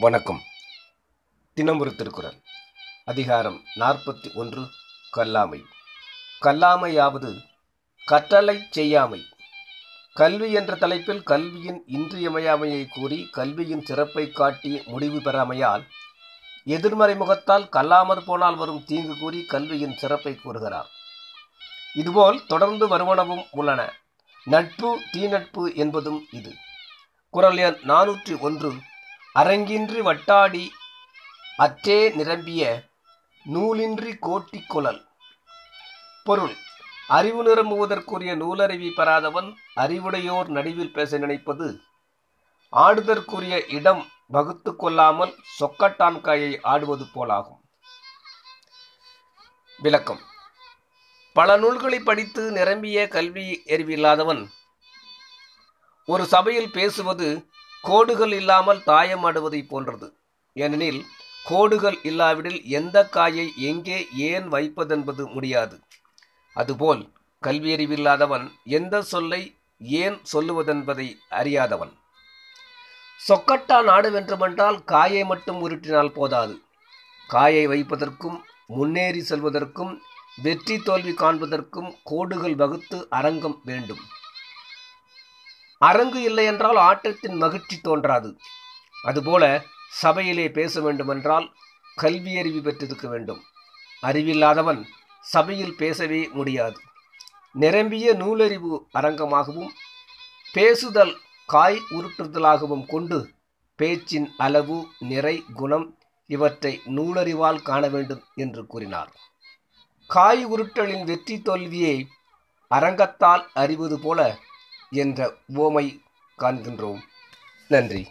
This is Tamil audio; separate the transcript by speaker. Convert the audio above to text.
Speaker 1: வணக்கம். தினமுறு திருக்குறள். அதிகாரம் நாற்பத்தி ஒன்று கல்லாமை. கல்லாமையாவது கற்றலை செய்யாமை. கல்வி என்ற தலைப்பில் கல்வியின் இன்றியமையாமையை கூறி கல்வியின் சிறப்பை காட்டி முடிவு பெறாமையால் எதிர்மறை முகத்தால் கல்லாமற் போனால் வரும் தீங்கு கூறி கல்வியின் சிறப்பை கூறுகிறார். இதுபோல் தொடர்ந்து வருவனவும் உள்ளன. நட்பு தீநட்பு என்பதும் இது. குரல் எண் நானூற்றி ஒன்று அரங்கின்றி வட்டாடி அற்றே நிரம்பிய நூலின்றி கோட்டிக் குழல். பொருள் அறிவு நிரம்புவதற்குரிய நூலறிவி பெறாதவன் அறிவுடையோர் நடுவில் பேச நினைப்பது ஆடுதற்குரிய இடம் வகுத்து கொள்ளாமல் சொக்கட்டான் காயை ஆடுவது போலாகும். விளக்கம் பல நூல்களை படித்து நிரம்பிய கல்வி அறிவில்லாதவன் ஒரு சபையில் பேசுவது கோடுகள் இல்லாமல் தாயமாடுவதை போன்றது. ஏனெனில் கோடுகள் இல்லாவிடில் எந்த காயை எங்கே ஏன் வைப்பதென்பது முடியாது. அதுபோல் கல்வியறிவில்லாதவன் எந்த சொல்லை ஏன் சொல்லுவதென்பதை அறியாதவன். சொக்கட்டா நாடு வென்றுமென்றால் காயை மட்டும் உருட்டினால் போதாது. காயை வைப்பதற்கும் முன்னேறி செல்வதற்கும் வெற்றி தோல்வி காண்பதற்கும் கோடுகள் வகுத்து அரங்கம் வேண்டும். அரங்கு இல்லை என்றால் ஆட்டத்தின் மகிழ்ச்சி தோன்றாது. அதுபோல சபையிலே பேச வேண்டுமென்றால் கல்வி அறிவு பெற்றிருக்க வேண்டும். அறிவில்லாதவன் சபையில் பேசவே முடியாது. நிரம்பிய நூலறிவு அரங்கமாகவும் பேசுதல் காய் உருட்டுதலாகவும் கொண்டு பேச்சின் அளவு நிறை குணம் இவற்றை நூலறிவால் காண வேண்டும் என்று கூறினார். காய் உருட்டலின் வெற்றி தோல்வியை அரங்கத்தால் அறிவது போல என்ற உவமை காண்கின்றோம். நன்றி.